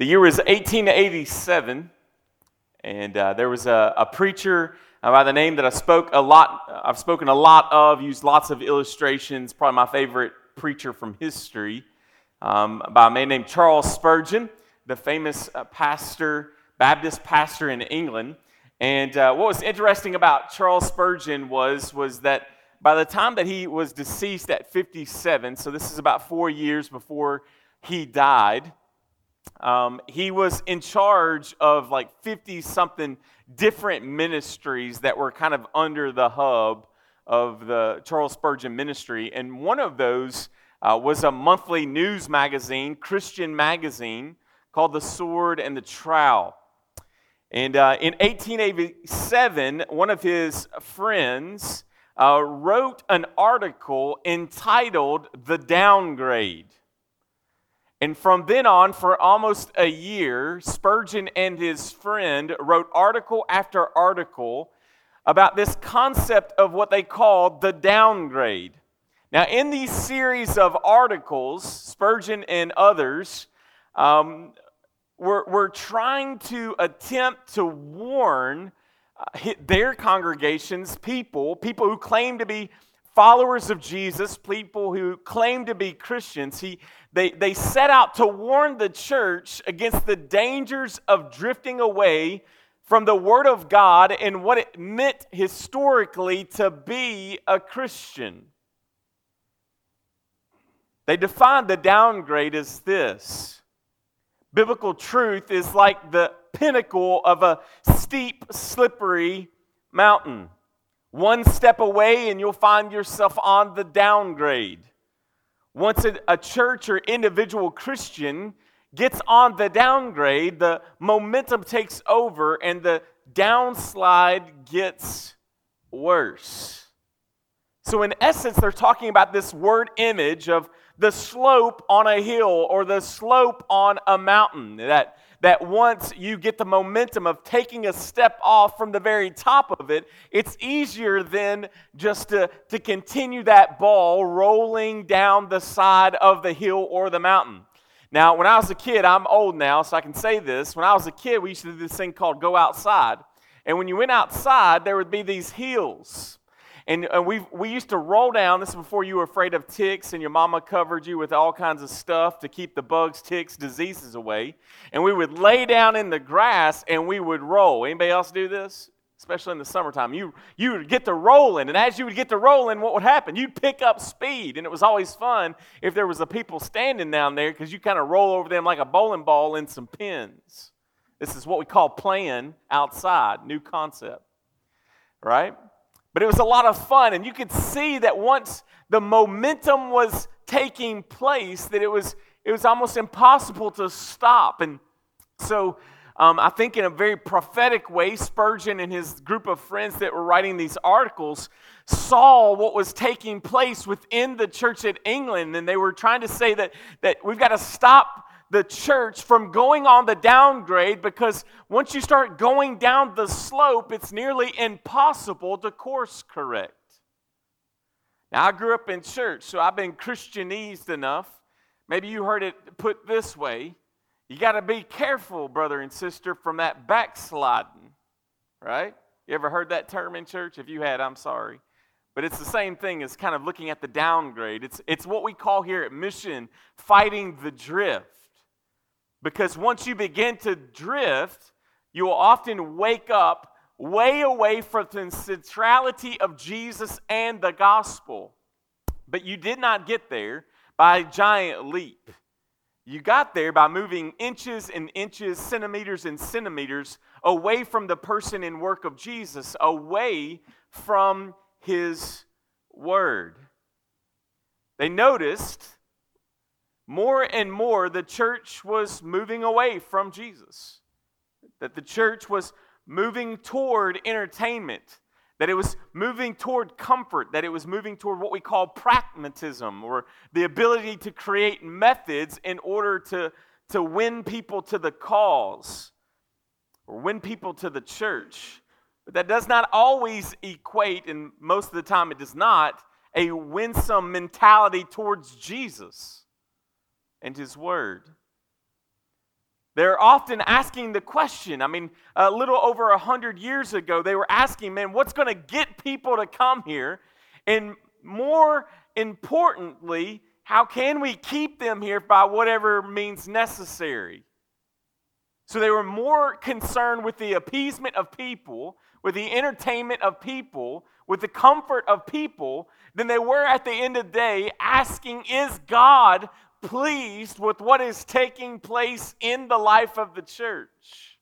The year was 1887, and uh, there was a, a preacher uh, by the name that I spoke a lot. I've spoken a lot of, used lots of illustrations. Probably my favorite preacher from history, um, by a man named Charles Spurgeon, the famous uh, pastor, Baptist pastor in England. And uh, what was interesting about Charles Spurgeon was was that by the time that he was deceased at 57, so this is about four years before he died um, he was in charge of like 50 something different ministries that were kind of under the hub of the Charles Spurgeon ministry. And one of those uh, was a monthly news magazine, Christian magazine, called The Sword and the Trowel. And uh, in 1887, one of his friends uh, wrote an article entitled The Downgrade. And from then on, for almost a year, Spurgeon and his friend wrote article after article about this concept of what they called the downgrade. Now, in these series of articles, Spurgeon and others um, were, were trying to attempt to warn uh, their congregations, people, people who claim to be followers of Jesus, people who claim to be Christians. He, they, they set out to warn the church against the dangers of drifting away from the Word of God and what it meant historically to be a Christian. They defined the downgrade as this biblical truth is like the pinnacle of a steep, slippery mountain. One step away, and you'll find yourself on the downgrade. Once a, a church or individual Christian gets on the downgrade, the momentum takes over and the downslide gets worse. So, in essence, they're talking about this word image of the slope on a hill or the slope on a mountain. That that once you get the momentum of taking a step off from the very top of it, it's easier then just to, to continue that ball rolling down the side of the hill or the mountain. Now, when I was a kid, I'm old now, so I can say this. When I was a kid, we used to do this thing called go outside. And when you went outside, there would be these hills. And, uh, and we, we used to roll down, this is before you were afraid of ticks, and your mama covered you with all kinds of stuff to keep the bugs, ticks, diseases away. And we would lay down in the grass and we would roll. Anybody else do this? Especially in the summertime. You, you would get to rolling, and as you would get to rolling, what would happen? You'd pick up speed, and it was always fun if there was a people standing down there because you kind of roll over them like a bowling ball in some pins. This is what we call playing outside, new concept, right? But it was a lot of fun, and you could see that once the momentum was taking place, that it was, it was almost impossible to stop. And so um, I think in a very prophetic way, Spurgeon and his group of friends that were writing these articles saw what was taking place within the church at England, and they were trying to say that, that we've got to stop the church from going on the downgrade because once you start going down the slope, it's nearly impossible to course correct. Now, I grew up in church, so I've been Christianized enough. Maybe you heard it put this way you got to be careful, brother and sister, from that backsliding, right? You ever heard that term in church? If you had, I'm sorry. But it's the same thing as kind of looking at the downgrade. It's, it's what we call here at Mission fighting the drift. Because once you begin to drift, you will often wake up way away from the centrality of Jesus and the gospel. But you did not get there by a giant leap. You got there by moving inches and inches, centimeters and centimeters away from the person and work of Jesus, away from his word. They noticed more and more the church was moving away from Jesus. That the church was moving toward entertainment, that it was moving toward comfort, that it was moving toward what we call pragmatism, or the ability to create methods in order to, to win people to the cause, or win people to the church. But that does not always equate, and most of the time it does not, a winsome mentality towards Jesus and His Word. They're often asking the question. I mean, a little over a hundred years ago, they were asking, man, what's going to get people to come here? And more importantly, how can we keep them here by whatever means necessary? So they were more concerned with the appeasement of people, with the entertainment of people, with the comfort of people, than they were at the end of the day asking, Is God pleased with what is taking place in the life of the church?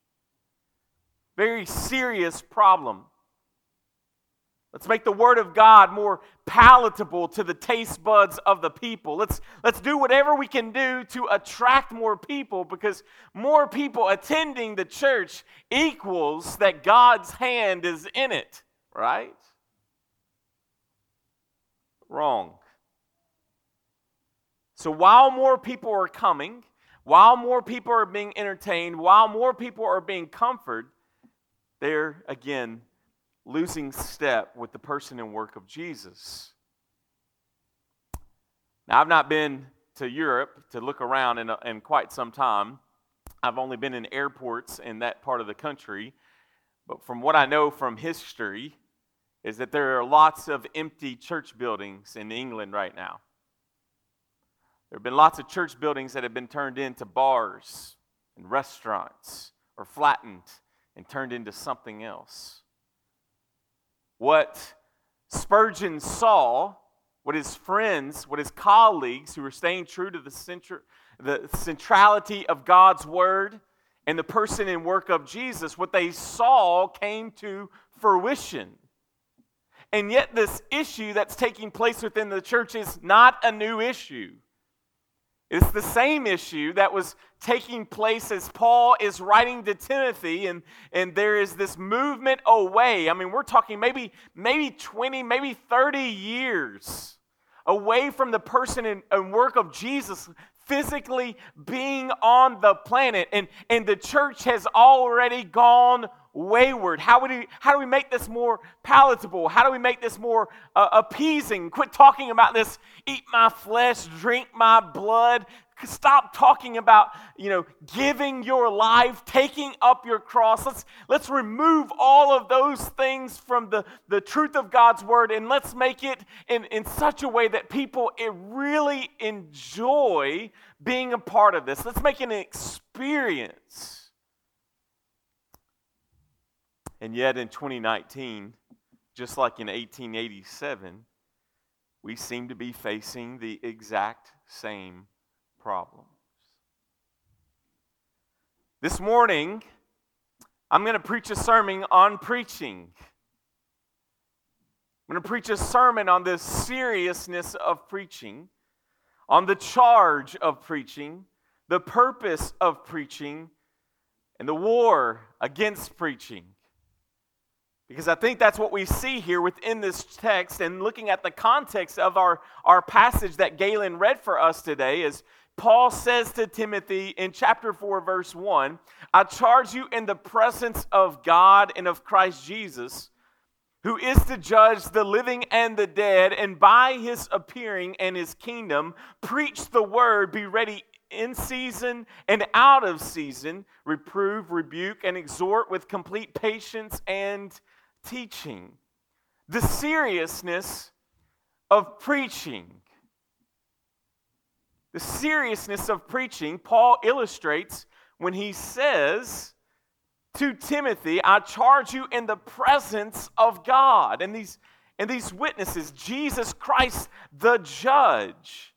Very serious problem. Let's make the Word of God more palatable to the taste buds of the people. Let's, let's do whatever we can do to attract more people because more people attending the church equals that God's hand is in it, right? Wrong. So while more people are coming, while more people are being entertained, while more people are being comforted, they're again losing step with the person and work of Jesus. Now, I've not been to Europe to look around in, in quite some time. I've only been in airports in that part of the country. But from what I know from history, is that there are lots of empty church buildings in England right now. There have been lots of church buildings that have been turned into bars and restaurants or flattened and turned into something else. What Spurgeon saw, what his friends, what his colleagues who were staying true to the, the centrality of God's word and the person and work of Jesus, what they saw came to fruition. And yet, this issue that's taking place within the church is not a new issue. It's the same issue that was taking place as Paul is writing to Timothy, and, and there is this movement away. I mean, we're talking maybe, maybe 20, maybe 30 years away from the person and, and work of Jesus physically being on the planet. And, and the church has already gone wayward? How, would we, how do we make this more palatable? How do we make this more uh, appeasing? Quit talking about this eat my flesh, drink my blood. Stop talking about, you know, giving your life, taking up your cross. Let's, let's remove all of those things from the, the truth of God's word and let's make it in, in such a way that people really enjoy being a part of this. Let's make an experience. And yet in 2019, just like in 1887, we seem to be facing the exact same problems. This morning, I'm going to preach a sermon on preaching. I'm going to preach a sermon on the seriousness of preaching, on the charge of preaching, the purpose of preaching, and the war against preaching. Because I think that's what we see here within this text and looking at the context of our, our passage that Galen read for us today is Paul says to Timothy in chapter 4, verse 1 I charge you in the presence of God and of Christ Jesus, who is to judge the living and the dead, and by his appearing and his kingdom, preach the word, be ready in season and out of season, reprove, rebuke, and exhort with complete patience and teaching, the seriousness of preaching. The seriousness of preaching, Paul illustrates when he says to Timothy, I charge you in the presence of God. And these, and these witnesses, Jesus Christ, the judge.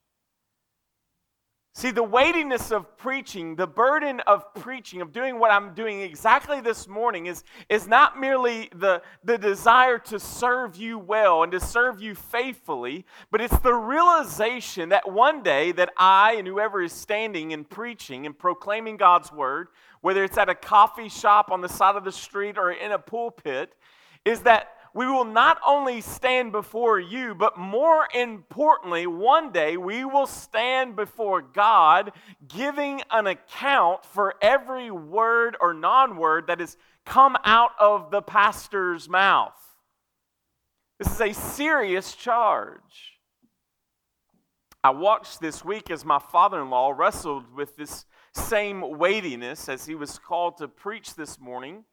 See, the weightiness of preaching, the burden of preaching, of doing what I'm doing exactly this morning, is, is not merely the, the desire to serve you well and to serve you faithfully, but it's the realization that one day that I and whoever is standing and preaching and proclaiming God's word, whether it's at a coffee shop on the side of the street or in a pulpit, is that we will not only stand before you, but more importantly, one day we will stand before God giving an account for every word or non word that has come out of the pastor's mouth. This is a serious charge. I watched this week as my father in law wrestled with this same weightiness as he was called to preach this morning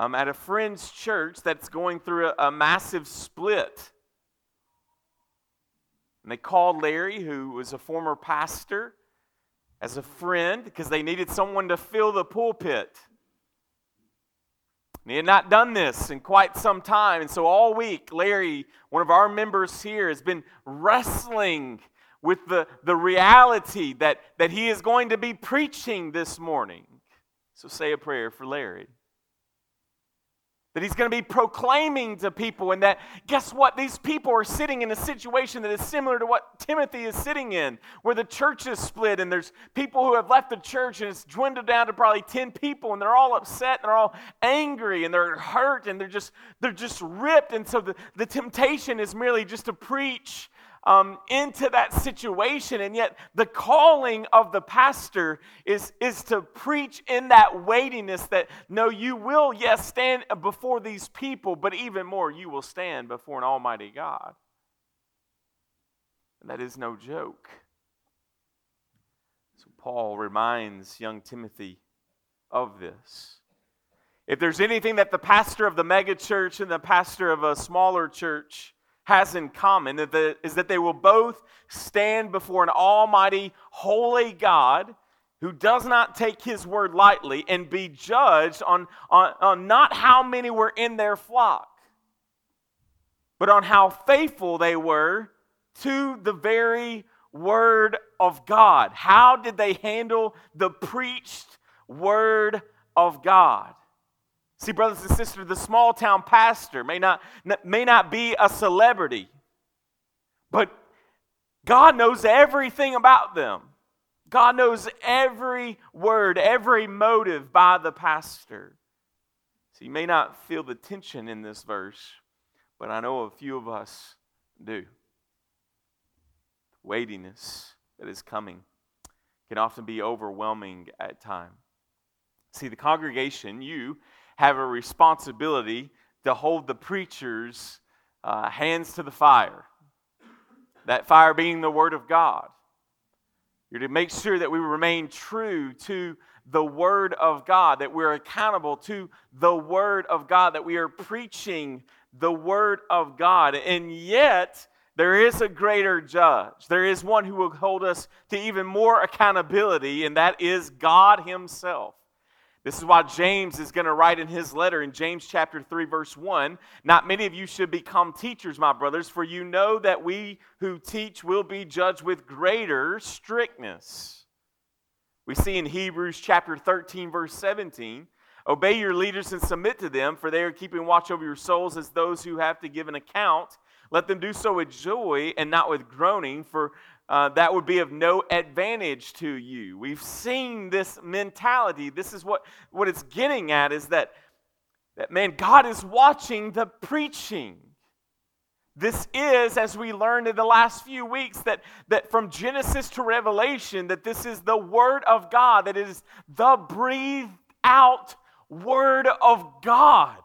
um, at a friend's church that's going through a, a massive split. And they called Larry, who was a former pastor, as a friend because they needed someone to fill the pulpit. And he had not done this in quite some time. And so all week, Larry, one of our members here, has been wrestling with the, the reality that, that he is going to be preaching this morning. So say a prayer for Larry. That he's going to be proclaiming to people, and that guess what? These people are sitting in a situation that is similar to what Timothy is sitting in, where the church is split, and there's people who have left the church, and it's dwindled down to probably 10 people, and they're all upset, and they're all angry, and they're hurt, and they're just they're just ripped. And so the, the temptation is merely just to preach um, into that situation. And yet, the calling of the pastor is, is to preach in that weightiness that no, you will, yes, stand before these people, but even more, you will stand before an almighty God. And that is no joke. So, Paul reminds young Timothy of this. If there's anything that the pastor of the megachurch and the pastor of a smaller church has in common is that they will both stand before an almighty, holy God who does not take his word lightly and be judged on, on, on not how many were in their flock, but on how faithful they were to the very word of God. How did they handle the preached word of God? See, brothers and sisters, the small town pastor may not, may not be a celebrity, but God knows everything about them. God knows every word, every motive by the pastor. So you may not feel the tension in this verse, but I know a few of us do. Weightiness that is coming can often be overwhelming at times. See, the congregation, you, have a responsibility to hold the preacher's uh, hands to the fire. That fire being the Word of God. You're to make sure that we remain true to the Word of God, that we're accountable to the Word of God, that we are preaching the Word of God. And yet, there is a greater judge. There is one who will hold us to even more accountability, and that is God Himself. This is why James is going to write in his letter in James chapter 3 verse 1, not many of you should become teachers, my brothers, for you know that we who teach will be judged with greater strictness. We see in Hebrews chapter 13 verse 17, obey your leaders and submit to them, for they are keeping watch over your souls as those who have to give an account. Let them do so with joy and not with groaning, for uh, that would be of no advantage to you. We've seen this mentality. This is what, what it's getting at is that, that, man, God is watching the preaching. This is, as we learned in the last few weeks, that, that from Genesis to Revelation, that this is the Word of God, that it is the breathed out Word of God.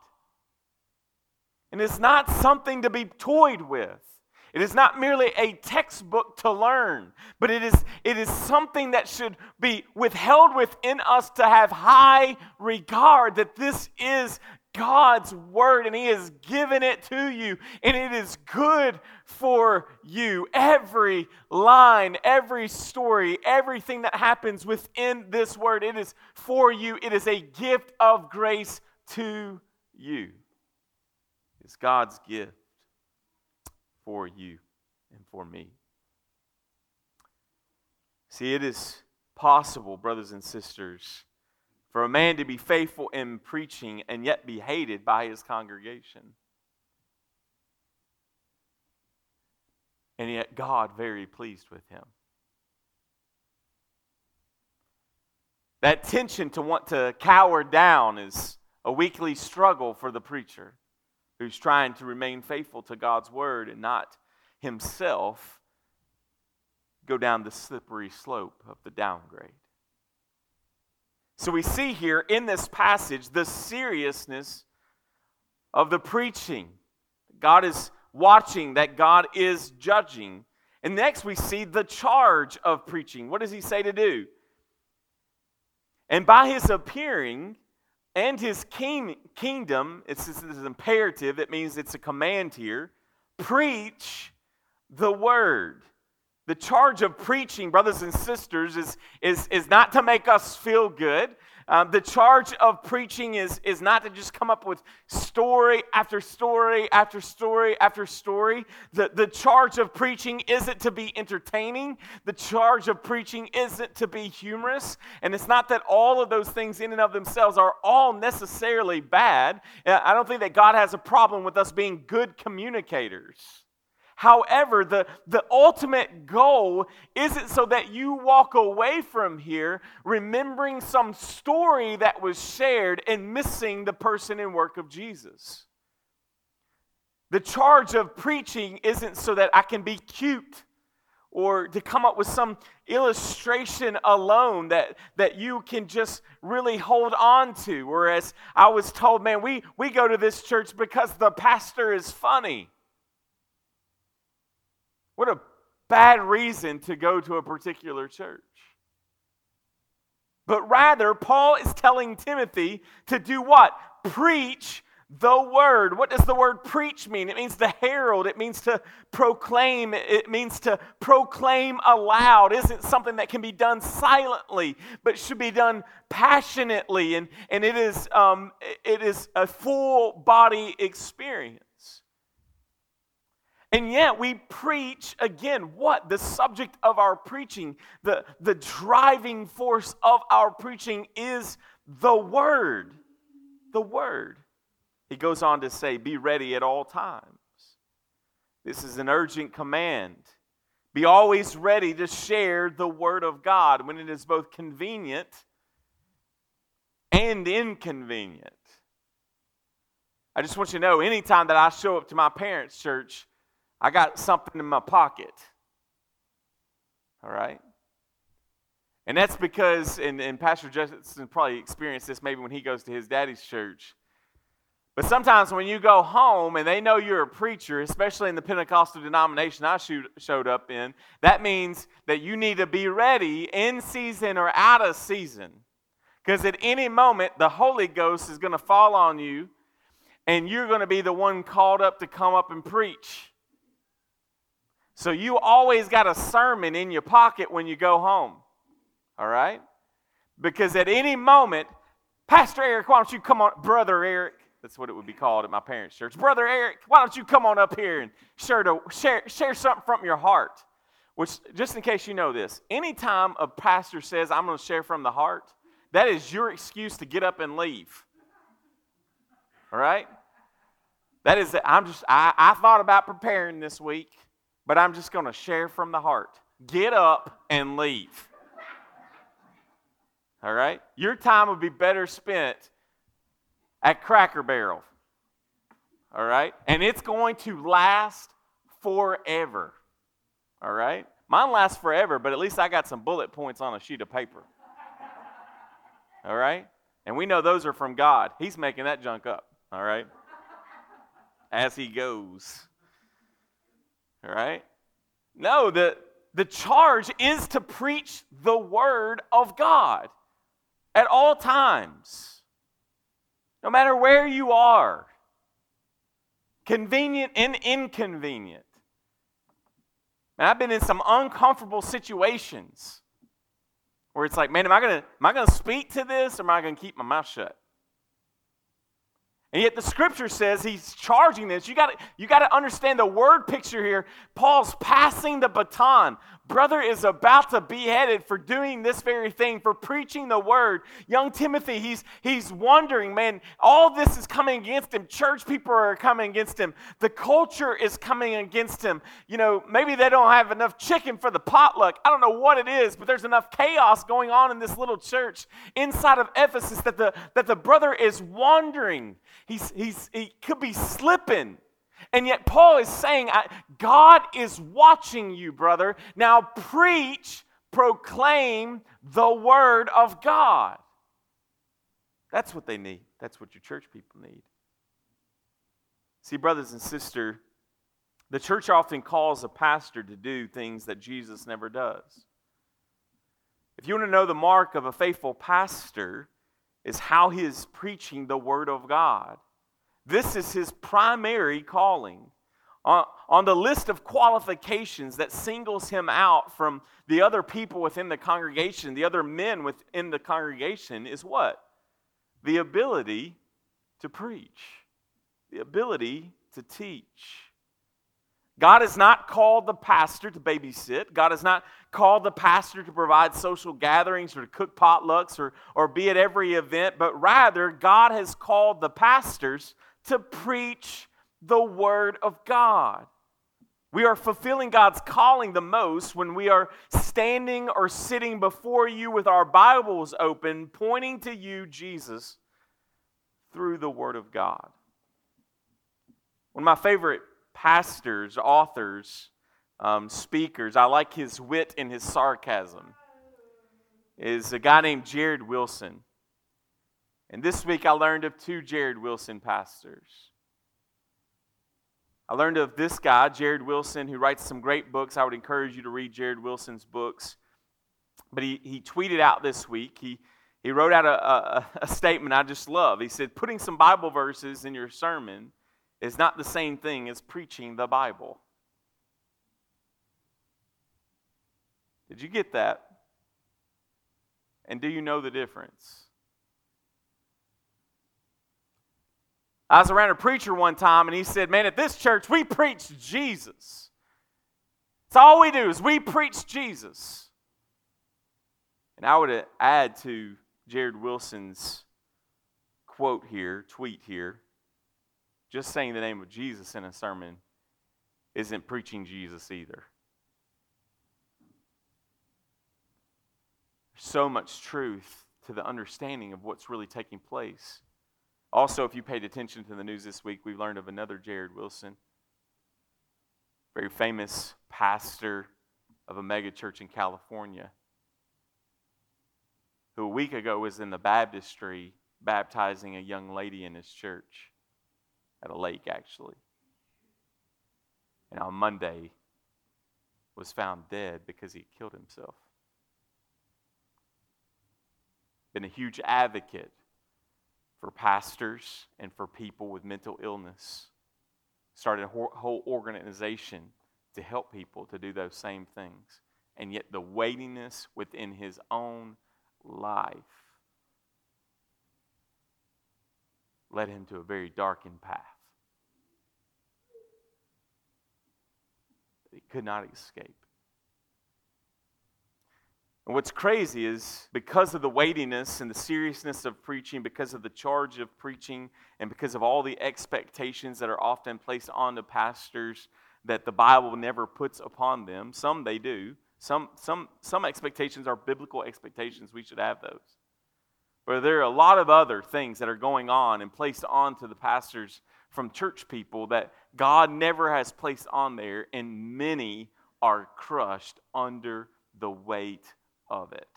And it's not something to be toyed with. It is not merely a textbook to learn, but it is, it is something that should be withheld within us to have high regard that this is God's word and He has given it to you and it is good for you. Every line, every story, everything that happens within this word, it is for you. It is a gift of grace to you. It's God's gift for you and for me. See, it is possible, brothers and sisters, for a man to be faithful in preaching and yet be hated by his congregation. And yet, God very pleased with him. That tension to want to cower down is a weekly struggle for the preacher who's trying to remain faithful to God's word and not himself go down the slippery slope of the downgrade. So we see here in this passage the seriousness of the preaching. God is watching, that God is judging. And next we see the charge of preaching. What does he say to do? And by his appearing and his king, kingdom, it's, it's, it's imperative, it means it's a command here preach the word. The charge of preaching, brothers and sisters, is, is, is not to make us feel good. Um, the charge of preaching is, is not to just come up with story after story after story after story. The, the charge of preaching isn't to be entertaining. The charge of preaching isn't to be humorous. And it's not that all of those things, in and of themselves, are all necessarily bad. I don't think that God has a problem with us being good communicators. However, the, the ultimate goal isn't so that you walk away from here remembering some story that was shared and missing the person and work of Jesus. The charge of preaching isn't so that I can be cute or to come up with some illustration alone that, that you can just really hold on to. Whereas I was told, man, we, we go to this church because the pastor is funny. What a bad reason to go to a particular church. But rather, Paul is telling Timothy to do what? Preach the word. What does the word preach mean? It means to herald, it means to proclaim, it means to proclaim aloud. It isn't something that can be done silently, but should be done passionately. And, and it, is, um, it is a full body experience. And yet we preach again what? The subject of our preaching, the, the driving force of our preaching is the Word. The Word. He goes on to say, Be ready at all times. This is an urgent command. Be always ready to share the Word of God when it is both convenient and inconvenient. I just want you to know anytime that I show up to my parents' church, I got something in my pocket. All right? And that's because, and, and Pastor Justin probably experienced this maybe when he goes to his daddy's church. But sometimes when you go home and they know you're a preacher, especially in the Pentecostal denomination I shoot, showed up in, that means that you need to be ready in season or out of season. Because at any moment, the Holy Ghost is going to fall on you and you're going to be the one called up to come up and preach. So you always got a sermon in your pocket when you go home. All right? Because at any moment, Pastor Eric, why don't you come on, Brother Eric, that's what it would be called at my parents' church. Brother Eric, why don't you come on up here and share, to, share, share something from your heart? Which, just in case you know this, anytime a pastor says, I'm going to share from the heart, that is your excuse to get up and leave. All right? That is, I'm just, I, I thought about preparing this week but I'm just going to share from the heart. Get up and leave. All right? Your time would be better spent at Cracker Barrel. All right? And it's going to last forever. All right? Mine lasts forever, but at least I got some bullet points on a sheet of paper. All right? And we know those are from God. He's making that junk up. All right? As he goes. Right? No, the, the charge is to preach the word of God at all times, no matter where you are, convenient and inconvenient. And I've been in some uncomfortable situations where it's like, man, am I gonna am I gonna speak to this or am I gonna keep my mouth shut? And yet the scripture says he's charging this. You got you to understand the word picture here. Paul's passing the baton. Brother is about to be headed for doing this very thing, for preaching the word. Young Timothy, he's he's wondering, man, all this is coming against him. Church people are coming against him. The culture is coming against him. You know, maybe they don't have enough chicken for the potluck. I don't know what it is, but there's enough chaos going on in this little church inside of Ephesus that the that the brother is wandering. He's, he's, he could be slipping. And yet, Paul is saying, God is watching you, brother. Now preach, proclaim the word of God. That's what they need. That's what your church people need. See, brothers and sisters, the church often calls a pastor to do things that Jesus never does. If you want to know the mark of a faithful pastor, is how he is preaching the Word of God. This is his primary calling. On the list of qualifications that singles him out from the other people within the congregation, the other men within the congregation, is what? The ability to preach, the ability to teach. God has not called the pastor to babysit. God has not called the pastor to provide social gatherings or to cook potlucks or, or be at every event, but rather, God has called the pastors to preach the Word of God. We are fulfilling God's calling the most when we are standing or sitting before you with our Bibles open, pointing to you, Jesus, through the Word of God. One of my favorite pastors, authors, um, speakers, I like his wit and his sarcasm, is a guy named Jared Wilson. And this week I learned of two Jared Wilson pastors. I learned of this guy, Jared Wilson, who writes some great books. I would encourage you to read Jared Wilson's books. But he, he tweeted out this week, he, he wrote out a, a, a statement I just love. He said, Putting some Bible verses in your sermon is not the same thing as preaching the Bible. Did you get that? And do you know the difference? I was around a preacher one time and he said, Man, at this church, we preach Jesus. It's all we do is we preach Jesus. And I would add to Jared Wilson's quote here, tweet here just saying the name of Jesus in a sermon isn't preaching Jesus either. So much truth to the understanding of what's really taking place. Also, if you paid attention to the news this week, we've learned of another Jarrid Wilson, very famous pastor of a megachurch in California, who a week ago was in the baptistry baptizing a young lady in his church at a lake, actually. And on Monday, was found dead because he killed himself. Been a huge advocate for pastors and for people with mental illness. Started a whole organization to help people to do those same things. And yet, the weightiness within his own life led him to a very darkened path. he could not escape. And what's crazy is because of the weightiness and the seriousness of preaching, because of the charge of preaching, and because of all the expectations that are often placed on the pastors that the Bible never puts upon them, some they do. Some, some, some expectations are biblical expectations. We should have those. But there are a lot of other things that are going on and placed onto the pastors from church people that God never has placed on there, and many are crushed under the weight of it.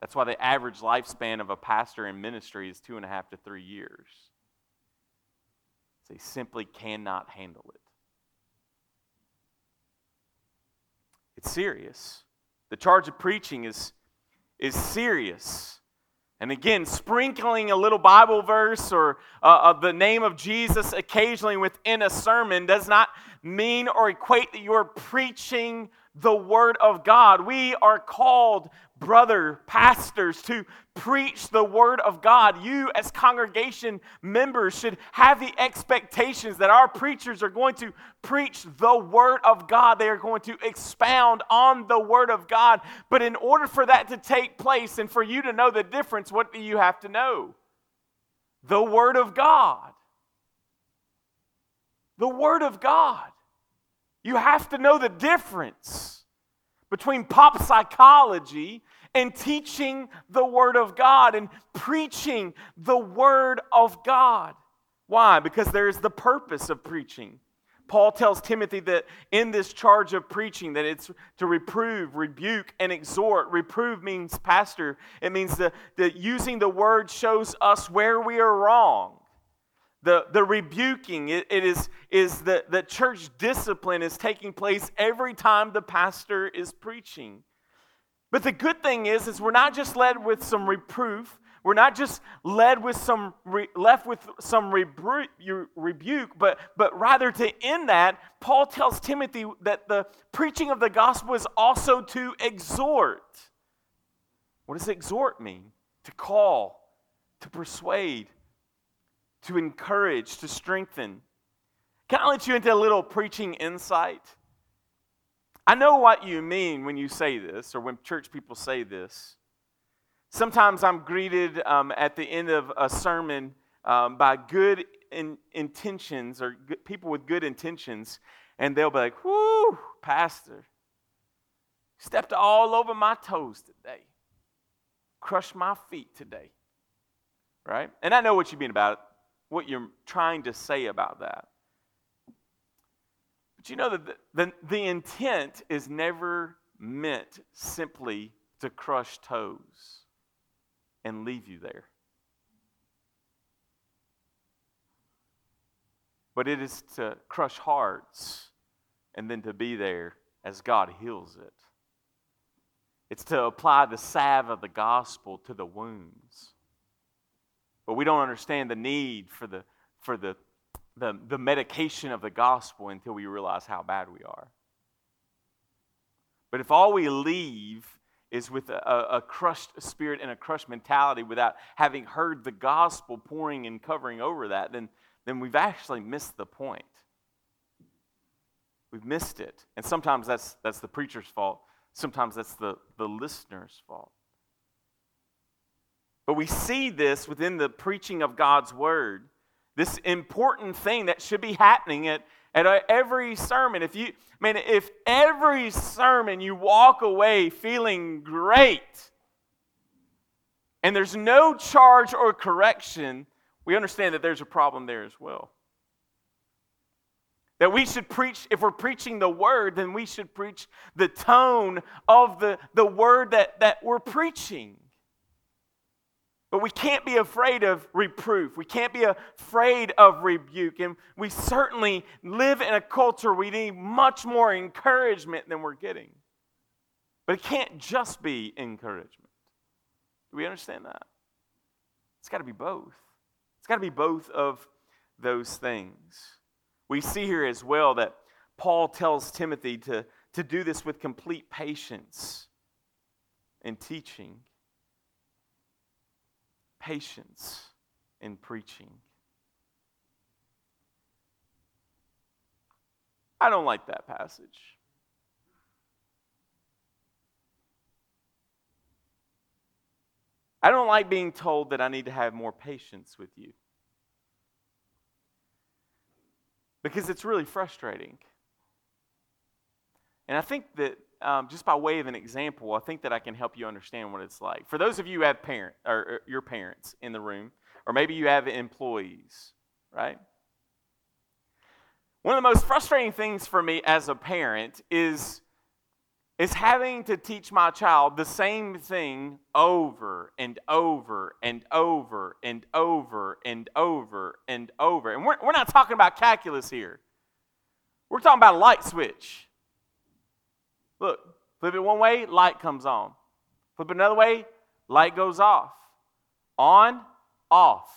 That's why the average lifespan of a pastor in ministry is two and a half to three years. They simply cannot handle it. It's serious. The charge of preaching is, is serious. And again, sprinkling a little Bible verse or uh, the name of Jesus occasionally within a sermon does not mean or equate that you're preaching the Word of God. We are called, brother pastors, to preach the Word of God. You, as congregation members, should have the expectations that our preachers are going to preach the Word of God. They are going to expound on the Word of God. But in order for that to take place and for you to know the difference, what do you have to know? The Word of God. The Word of God. You have to know the difference between pop psychology and teaching the Word of God and preaching the Word of God. Why? Because there's the purpose of preaching. Paul tells Timothy that in this charge of preaching that it's to reprove, rebuke, and exhort. Reprove means pastor. It means that using the word shows us where we are wrong. The, the rebuking, it, it is, is that the church discipline is taking place every time the pastor is preaching. But the good thing is, is we're not just led with some reproof. We're not just led with some re, left with some rebu- rebuke, but but rather to end that, Paul tells Timothy that the preaching of the gospel is also to exhort. What does exhort mean? To call, to persuade, to encourage, to strengthen. Can I let you into a little preaching insight? I know what you mean when you say this, or when church people say this. Sometimes I'm greeted um, at the end of a sermon um, by good in, intentions or good, people with good intentions, and they'll be like, Whoo, Pastor, stepped all over my toes today, crushed my feet today. Right? And I know what you mean about it, what you're trying to say about that. But you know that the, the, the intent is never meant simply to crush toes and leave you there. But it is to crush hearts and then to be there as God heals it. It's to apply the salve of the gospel to the wounds. But we don't understand the need for the, for the the, the medication of the gospel until we realize how bad we are. But if all we leave is with a, a, crushed spirit and a crushed mentality without having heard the gospel pouring and covering over that, then, then we've actually missed the point. We've missed it. And sometimes that's, that's the preacher's fault, sometimes that's the, the listener's fault. But we see this within the preaching of God's word this important thing that should be happening at, at every sermon. If you, man, if every sermon you walk away feeling great and there's no charge or correction, we understand that there's a problem there as well. That we should preach, if we're preaching the word, then we should preach the tone of the, the word that, that we're preaching. But we can't be afraid of reproof. We can't be afraid of rebuke. And we certainly live in a culture we need much more encouragement than we're getting. But it can't just be encouragement. Do we understand that? It's got to be both. It's got to be both of those things. We see here as well that Paul tells Timothy to, to do this with complete patience and teaching patience in preaching. I don't like that passage. I don't like being told that I need to have more patience with you. Because it's really frustrating. And I think that um, just by way of an example, I think that I can help you understand what it's like. For those of you who have parent or, or your parents in the room, or maybe you have employees, right? One of the most frustrating things for me as a parent is, is having to teach my child the same thing over and over and over and over and over and over. And we're, we're not talking about calculus here, we're talking about a light switch. Look, flip it one way, light comes on. Flip it another way, light goes off. On, off.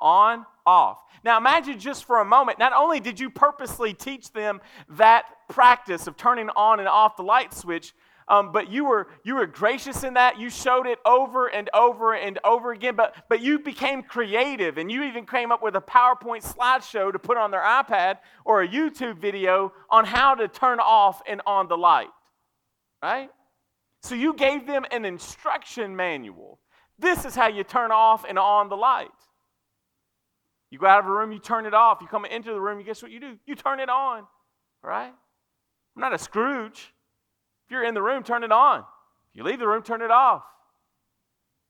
On, off. Now imagine just for a moment, not only did you purposely teach them that practice of turning on and off the light switch, um, but you were you were gracious in that you showed it over and over and over again but but you became creative and you even came up with a powerpoint slideshow to put on their ipad or a youtube video on how to turn off and on the light right? So you gave them an instruction manual. This is how you turn off and on the light. You go out of a room, you turn it off. You come into the room, you guess what you do? You turn it on, right? I'm not a Scrooge. If you're in the room, turn it on. If you leave the room, turn it off.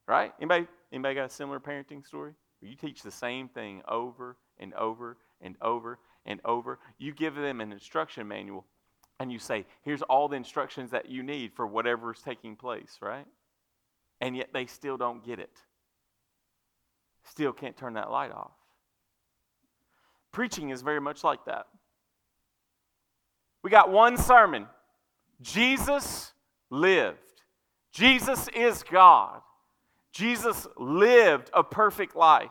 Right? Anybody, anybody got a similar parenting story? You teach the same thing over and over and over and over. You give them an instruction manual and you say, here's all the instructions that you need for whatever is taking place, right? And yet they still don't get it. Still can't turn that light off. Preaching is very much like that. We got one sermon Jesus lived, Jesus is God. Jesus lived a perfect life.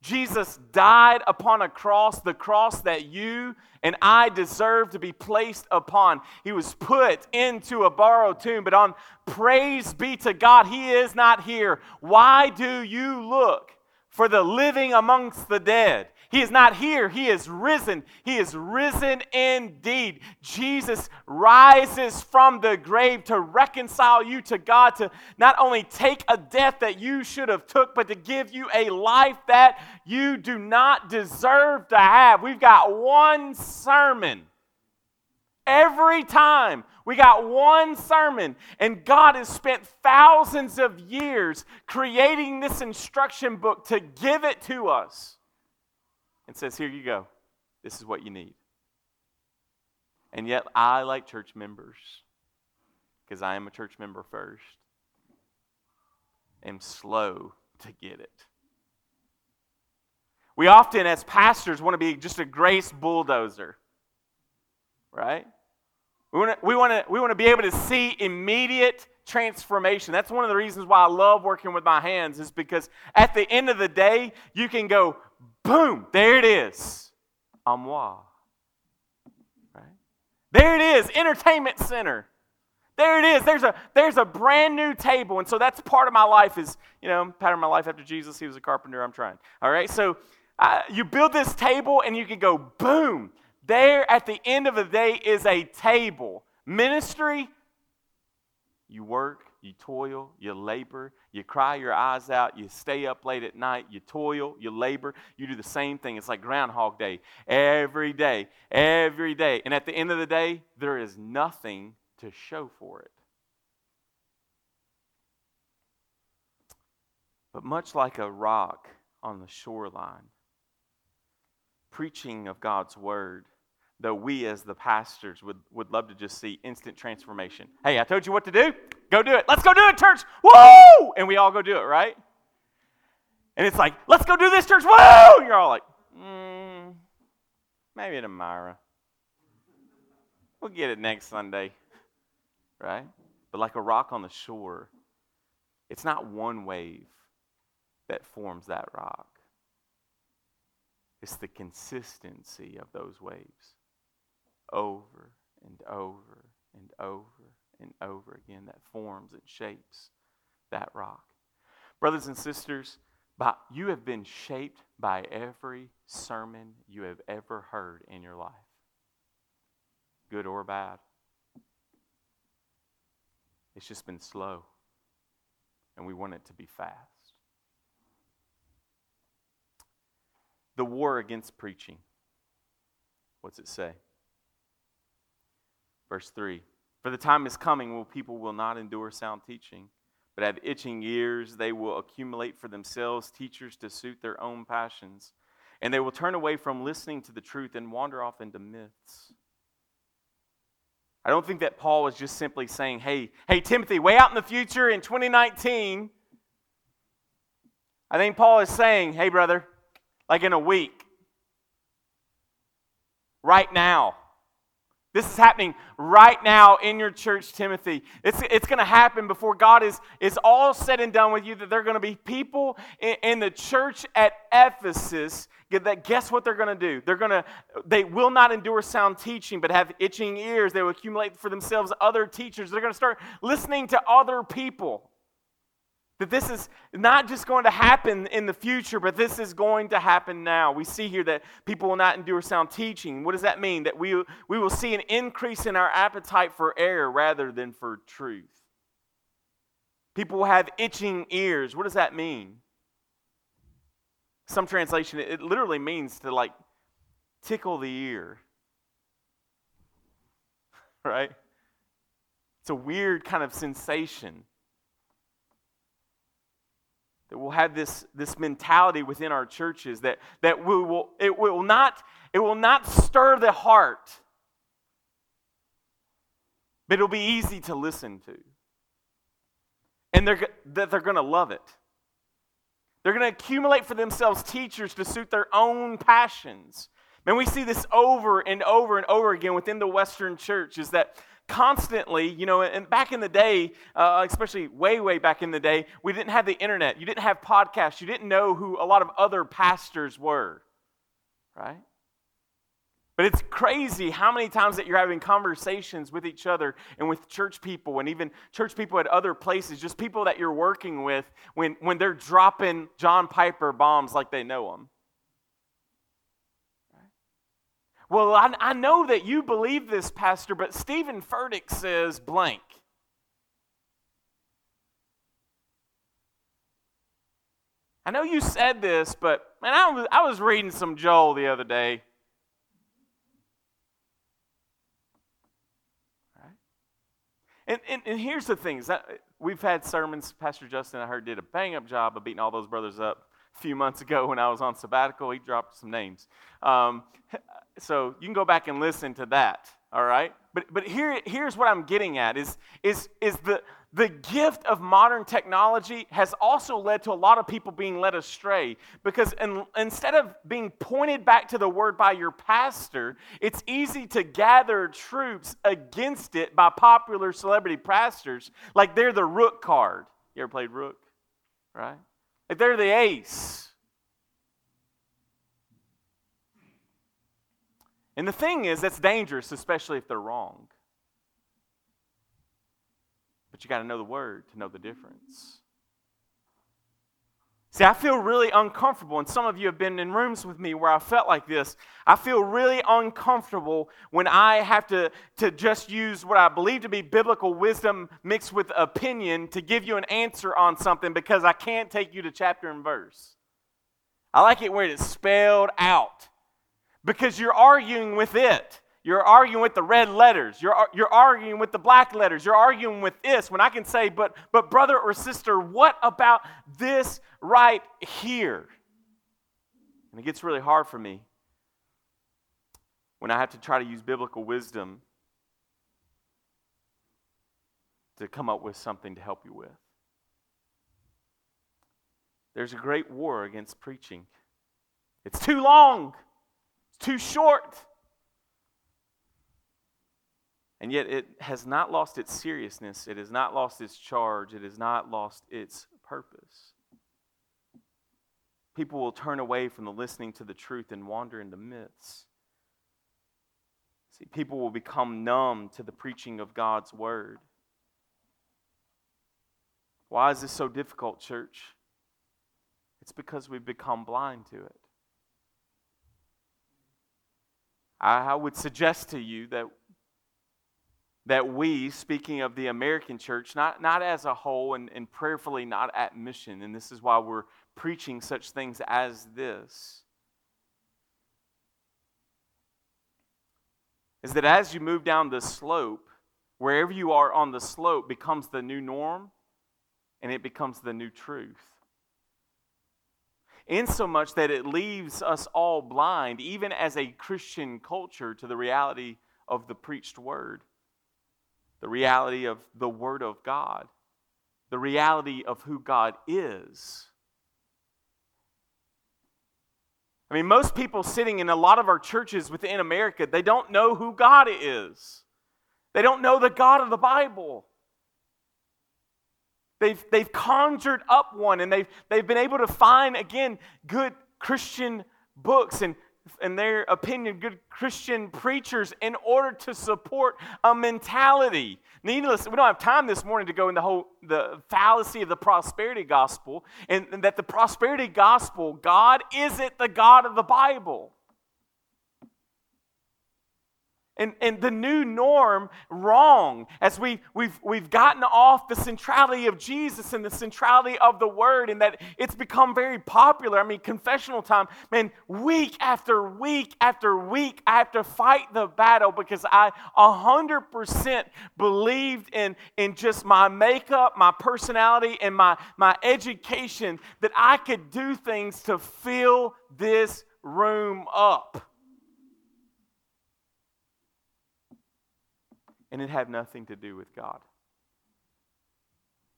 Jesus died upon a cross, the cross that you and I deserve to be placed upon. He was put into a borrowed tomb, but on praise be to God, He is not here. Why do you look for the living amongst the dead? He is not here. He is risen. He is risen indeed. Jesus rises from the grave to reconcile you to God, to not only take a death that you should have took, but to give you a life that you do not deserve to have. We've got one sermon. Every time we got one sermon, and God has spent thousands of years creating this instruction book to give it to us and says, Here you go. This is what you need. And yet, I, like church members, because I am a church member first, am slow to get it. We often, as pastors, want to be just a grace bulldozer, right? We want to, we want to, we want to be able to see immediate transformation. That's one of the reasons why I love working with my hands, is because at the end of the day, you can go, Boom, there it is. Amwa. Right? There it is, entertainment center. There it is. There's a there's a brand new table. And so that's part of my life is, you know, pattern my life after Jesus. He was a carpenter. I'm trying. All right. So uh, you build this table and you can go boom. There at the end of the day is a table. Ministry, you work, you toil, you labor, you cry your eyes out, you stay up late at night, you toil, you labor, you do the same thing. It's like Groundhog Day every day, every day. And at the end of the day, there is nothing to show for it. But much like a rock on the shoreline, preaching of God's word though we as the pastors would, would love to just see instant transformation. Hey, I told you what to do. Go do it. Let's go do it, church. Woo! And we all go do it, right? And it's like, let's go do this, church. Woo! And you're all like, mm, maybe tomorrow. We'll get it next Sunday, right? But like a rock on the shore, it's not one wave that forms that rock. It's the consistency of those waves over and over and over and over again that forms and shapes that rock. Brothers and sisters, by, you have been shaped by every sermon you have ever heard in your life, good or bad. It's just been slow, and we want it to be fast. The war against preaching. What's it say? Verse 3 For the time is coming when people will not endure sound teaching, but have itching ears. They will accumulate for themselves teachers to suit their own passions, and they will turn away from listening to the truth and wander off into myths. I don't think that Paul was just simply saying, hey, hey, Timothy, way out in the future in 2019. I think Paul is saying, hey, brother, like in a week, right now, this is happening right now in your church, Timothy. It's, it's going to happen before God is, is all said and done with you, that there are going to be people in, in the church at Ephesus that guess what they're going to do? They're going to, they will not endure sound teaching, but have itching ears. They will accumulate for themselves other teachers. They're going to start listening to other people. That this is not just going to happen in the future, but this is going to happen now. We see here that people will not endure sound teaching. What does that mean? That we, we will see an increase in our appetite for error rather than for truth. People will have itching ears. What does that mean? Some translation, it literally means to like tickle the ear. Right? It's a weird kind of sensation that we'll have this, this mentality within our churches that, that we will, it, will not, it will not stir the heart, but it'll be easy to listen to. And they're, that they're going to love it. They're going to accumulate for themselves teachers to suit their own passions. And we see this over and over and over again within the Western church is that constantly, you know, and back in the day, uh, especially way, way back in the day, we didn't have the internet. You didn't have podcasts. You didn't know who a lot of other pastors were, right? But it's crazy how many times that you're having conversations with each other and with church people and even church people at other places, just people that you're working with when, when they're dropping John Piper bombs like they know them. Well, I, I know that you believe this, Pastor, but Steven Furtick says blank. I know you said this, but man, I was, I was reading some Joel the other day. And, and, and here's the thing: that we've had sermons. Pastor Justin, I heard, did a bang up job of beating all those brothers up a few months ago when I was on sabbatical. He dropped some names. Um, so you can go back and listen to that. All right. But but here here's what I'm getting at: is is is the the gift of modern technology has also led to a lot of people being led astray because in, instead of being pointed back to the word by your pastor, it's easy to gather troops against it by popular celebrity pastors like they're the rook card. You ever played rook? Right? Like they're the ace. And the thing is, that's dangerous, especially if they're wrong. But you got to know the word to know the difference. See, I feel really uncomfortable, and some of you have been in rooms with me where I felt like this. I feel really uncomfortable when I have to, to just use what I believe to be biblical wisdom mixed with opinion to give you an answer on something because I can't take you to chapter and verse. I like it where it's spelled out because you're arguing with it. You're arguing with the red letters. You're, you're arguing with the black letters. You're arguing with this when I can say, but, but brother or sister, what about this right here? And it gets really hard for me when I have to try to use biblical wisdom to come up with something to help you with. There's a great war against preaching. It's too long, too short. And yet it has not lost its seriousness, it has not lost its charge, it has not lost its purpose. People will turn away from the listening to the truth and wander into myths. See, people will become numb to the preaching of God's word. Why is this so difficult, church? It's because we've become blind to it. I would suggest to you that that we, speaking of the American church, not, not as a whole and, and prayerfully not at mission, and this is why we're preaching such things as this, is that as you move down the slope, wherever you are on the slope becomes the new norm and it becomes the new truth. In so much that it leaves us all blind, even as a Christian culture, to the reality of the preached word the reality of the Word of God, the reality of who God is. I mean, most people sitting in a lot of our churches within America, they don't know who God is. They don't know the God of the Bible. They've, they've conjured up one and they've, they've been able to find, again, good Christian books and in their opinion, good Christian preachers in order to support a mentality. Needless, we don't have time this morning to go in the whole the fallacy of the prosperity gospel, and, and that the prosperity gospel, God isn't the God of the Bible and, and the new norm wrong as we, we've, we've gotten off the centrality of Jesus and the centrality of the Word, and that it's become very popular. I mean, confessional time, man, week after week after week, I have to fight the battle because I 100% believed in, in just my makeup, my personality, and my, my education that I could do things to fill this room up. And it had nothing to do with God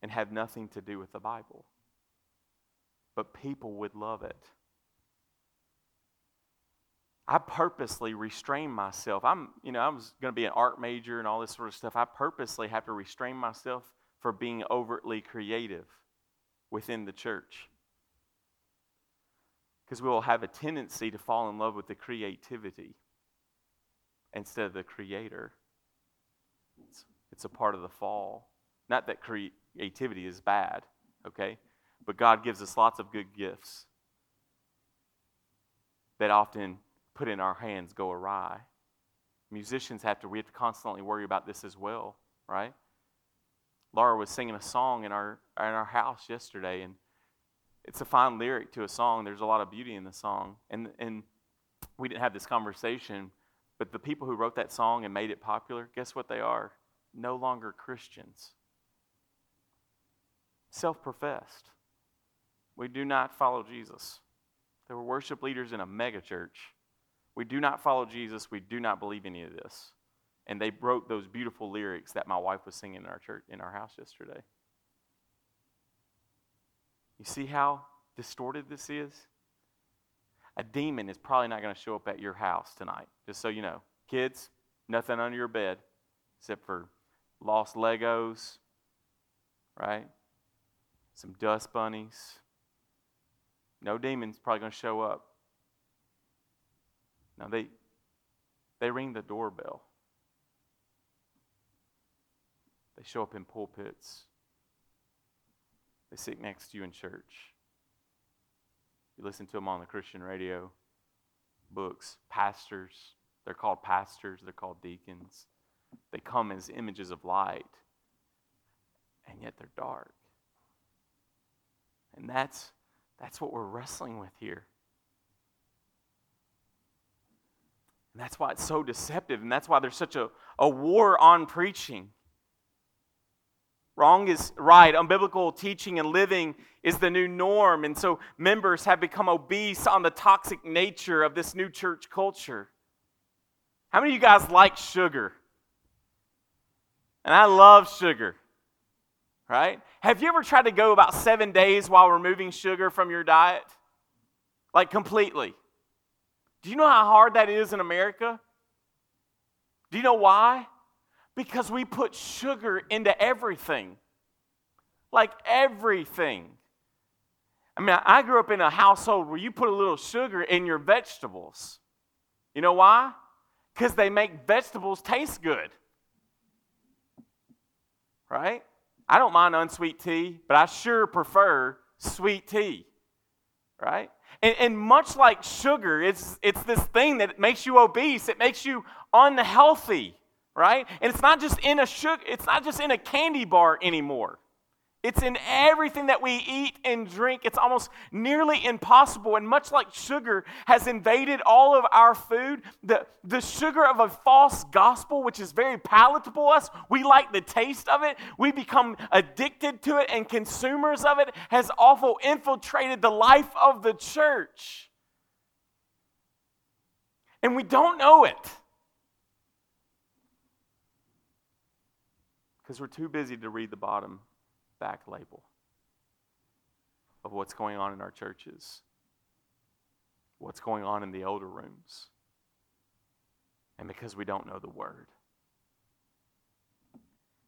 and had nothing to do with the Bible. But people would love it. I purposely restrain myself. I'm, you know, I was going to be an art major and all this sort of stuff. I purposely have to restrain myself for being overtly creative within the church. Because we will have a tendency to fall in love with the creativity instead of the creator. It's, it's a part of the fall. Not that creativity is bad, okay? But God gives us lots of good gifts that often put in our hands go awry. Musicians have to, we have to constantly worry about this as well, right? Laura was singing a song in our, in our house yesterday, and it's a fine lyric to a song. There's a lot of beauty in the song. And, and we didn't have this conversation, but the people who wrote that song and made it popular, guess what they are? No longer Christians. Self professed. We do not follow Jesus. They were worship leaders in a megachurch. We do not follow Jesus. We do not believe any of this. And they wrote those beautiful lyrics that my wife was singing in our church in our house yesterday. You see how distorted this is? A demon is probably not going to show up at your house tonight, just so you know. Kids, nothing under your bed except for lost Legos, right? Some dust bunnies. No demon's probably going to show up. Now they they ring the doorbell. They show up in pulpits. They sit next to you in church. You listen to them on the Christian radio, books, pastors. They're called pastors, they're called deacons. They come as images of light, and yet they're dark. And that's, that's what we're wrestling with here. And that's why it's so deceptive, and that's why there's such a, a war on preaching. Wrong is right. Unbiblical teaching and living is the new norm. And so members have become obese on the toxic nature of this new church culture. How many of you guys like sugar? And I love sugar, right? Have you ever tried to go about seven days while removing sugar from your diet? Like completely. Do you know how hard that is in America? Do you know why? Because we put sugar into everything. Like everything. I mean, I grew up in a household where you put a little sugar in your vegetables. You know why? Because they make vegetables taste good. Right? I don't mind unsweet tea, but I sure prefer sweet tea. Right? And, and, much like sugar, it's, it's this thing that makes you obese, it makes you unhealthy right? And it's not just in a sugar, it's not just in a candy bar anymore. It's in everything that we eat and drink. It's almost nearly impossible. And much like sugar has invaded all of our food, the, the sugar of a false gospel, which is very palatable to us, we like the taste of it, we become addicted to it, and consumers of it, has awful infiltrated the life of the church. And we don't know it. because we're too busy to read the bottom back label of what's going on in our churches, what's going on in the elder rooms, and because we don't know the word.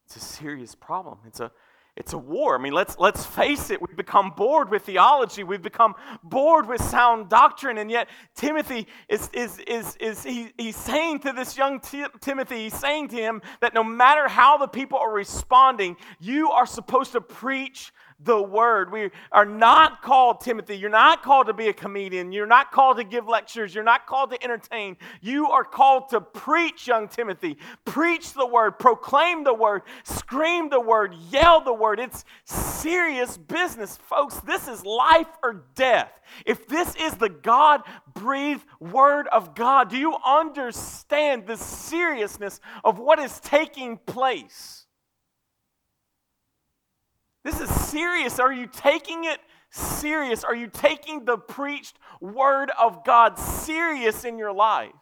It's a serious problem. It's a it's a war. I mean, let's, let's face it. We've become bored with theology. We've become bored with sound doctrine. And yet, Timothy is, is, is, is he, he's saying to this young T- Timothy, he's saying to him that no matter how the people are responding, you are supposed to preach the word. We are not called, Timothy, you're not called to be a comedian. You're not called to give lectures. You're not called to entertain. You are called to preach, young Timothy. Preach the word, proclaim the word, scream the word, yell the word. It's serious business, folks. This is life or death. If this is the God breathed word of God, do you understand the seriousness of what is taking place? This is serious. Are you taking it serious? Are you taking the preached word of God serious in your life?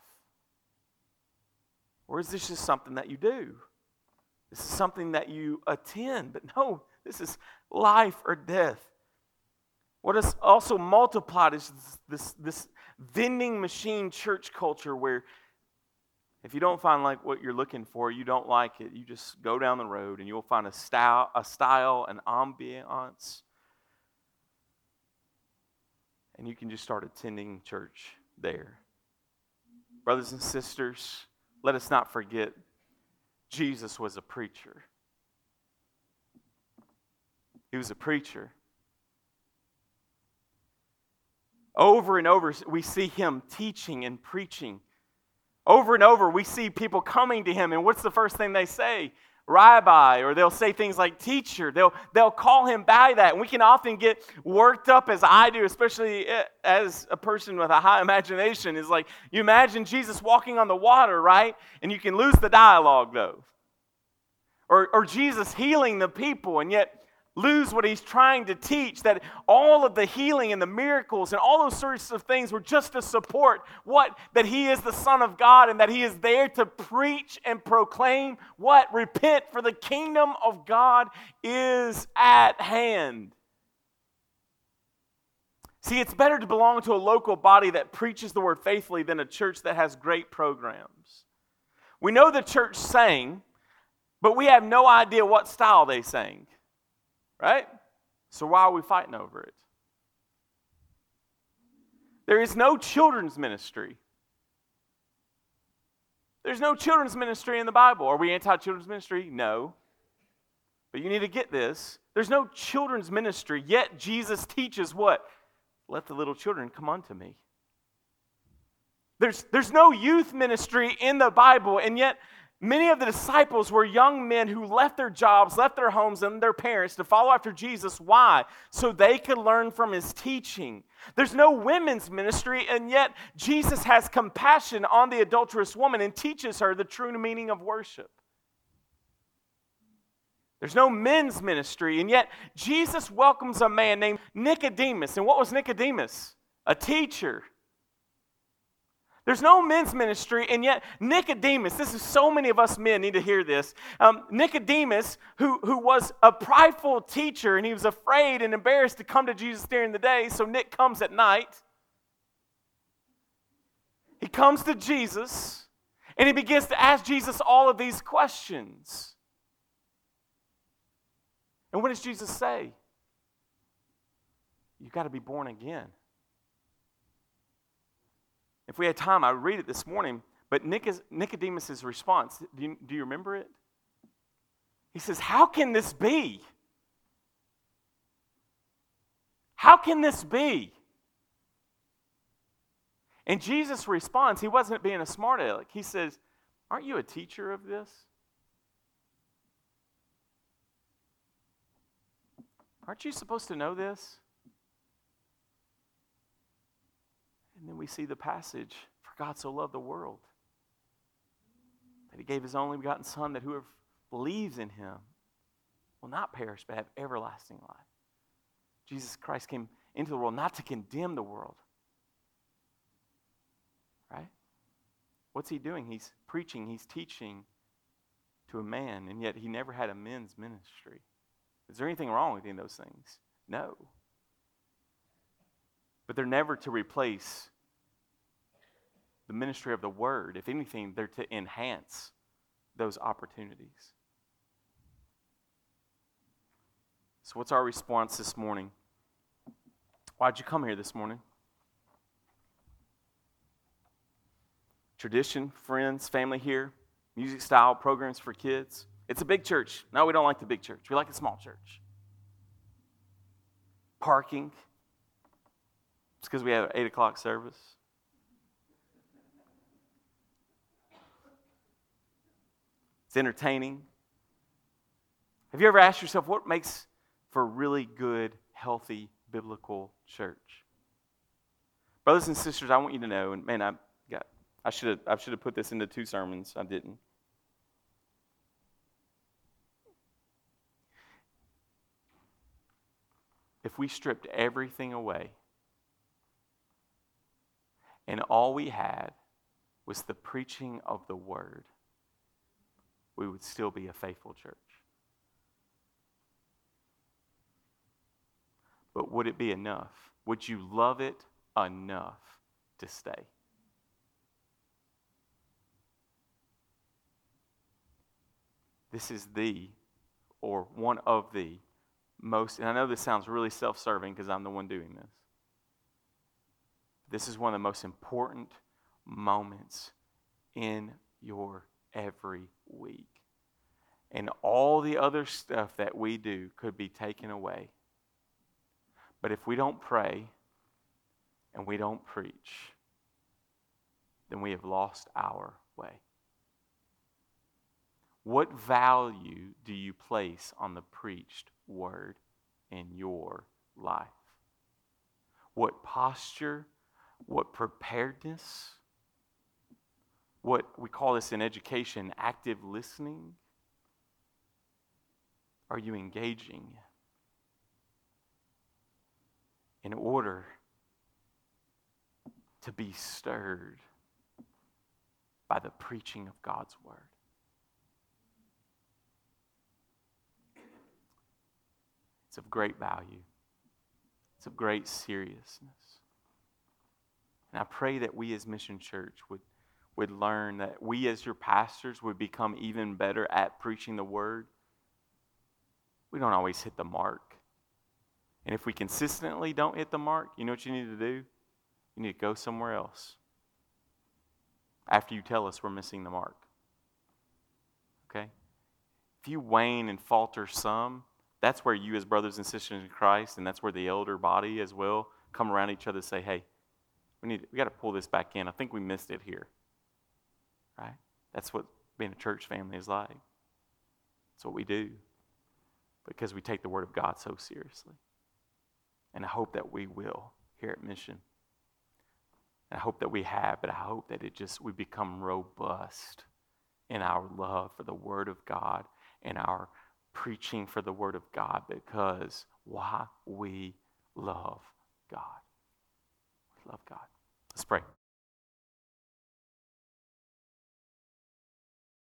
Or is this just something that you do? This is something that you attend. But no, this is life or death. What is also multiplied is this, this, this vending machine church culture where if you don't find like what you're looking for, you don't like it, you just go down the road and you'll find a style, a style, an ambiance. And you can just start attending church there. Brothers and sisters, let us not forget Jesus was a preacher. He was a preacher. Over and over, we see him teaching and preaching. Over and over, we see people coming to him, and what's the first thing they say? Rabbi, or they'll say things like teacher. They'll, they'll call him by that. And we can often get worked up, as I do, especially as a person with a high imagination. Is like you imagine Jesus walking on the water, right? And you can lose the dialogue, though. Or, or Jesus healing the people, and yet lose what he's trying to teach that all of the healing and the miracles and all those sorts of things were just to support what that he is the son of god and that he is there to preach and proclaim what? Repent for the kingdom of god is at hand. See it's better to belong to a local body that preaches the word faithfully than a church that has great programs. We know the church sang but we have no idea what style they sang Right? So why are we fighting over it? There is no children's ministry. There's no children's ministry in the Bible. Are we anti children's ministry? No. But you need to get this. There's no children's ministry, yet Jesus teaches what? Let the little children come unto me. There's, there's no youth ministry in the Bible, and yet Many of the disciples were young men who left their jobs, left their homes, and their parents to follow after Jesus. Why? So they could learn from his teaching. There's no women's ministry, and yet Jesus has compassion on the adulterous woman and teaches her the true meaning of worship. There's no men's ministry, and yet Jesus welcomes a man named Nicodemus. And what was Nicodemus? A teacher. There's no men's ministry, and yet Nicodemus, this is so many of us men need to hear this. Um, Nicodemus, who, who was a prideful teacher, and he was afraid and embarrassed to come to Jesus during the day, so Nick comes at night. He comes to Jesus, and he begins to ask Jesus all of these questions. And what does Jesus say? You've got to be born again. If we had time, I would read it this morning. But Nicodemus' response, do you, do you remember it? He says, How can this be? How can this be? And Jesus responds, he wasn't being a smart aleck. He says, Aren't you a teacher of this? Aren't you supposed to know this? And then we see the passage For God so loved the world that he gave his only begotten Son, that whoever believes in him will not perish but have everlasting life. Jesus Christ came into the world not to condemn the world. Right? What's he doing? He's preaching, he's teaching to a man, and yet he never had a men's ministry. Is there anything wrong with any of those things? No but they're never to replace the ministry of the word. If anything, they're to enhance those opportunities. So, what's our response this morning? Why'd you come here this morning? Tradition, friends, family here, music style, programs for kids. It's a big church. No, we don't like the big church. We like a small church. Parking, it's because we have an 8 o'clock service. It's entertaining. Have you ever asked yourself what makes for a really good, healthy, biblical church? Brothers and sisters, I want you to know, and man, I got I should have I should have put this into two sermons. I didn't. If we stripped everything away and all we had was the preaching of the word, we would still be a faithful church. But would it be enough? Would you love it enough to stay. This is the, or one of the most, and I know this sounds really self serving because I'm the one doing this. This is one of the most important moments in your every week. And all the other stuff that we do could be taken away. But if we don't pray and we don't preach, then we have lost our way. What value do you place on the preached word in your life? What posture, what preparedness, what we call this in education active listening? Are you engaging in order to be stirred by the preaching of God's word? It's of great value. It's of great seriousness. And I pray that we as Mission Church would, would learn that we as your pastors would become even better at preaching the word. We don't always hit the mark. And if we consistently don't hit the mark, you know what you need to do? You need to go somewhere else after you tell us we're missing the mark. Okay? If you wane and falter some, that's where you, as brothers and sisters in Christ, and that's where the elder body as well, come around each other and say, hey, we, need, we got to pull this back in. I think we missed it here. Right? That's what being a church family is like. That's what we do because we take the Word of God so seriously. And I hope that we will here at Mission. And I hope that we have, but I hope that it just, we become robust in our love for the Word of God and our preaching for the Word of God because why? We love God. We love God. Let's pray.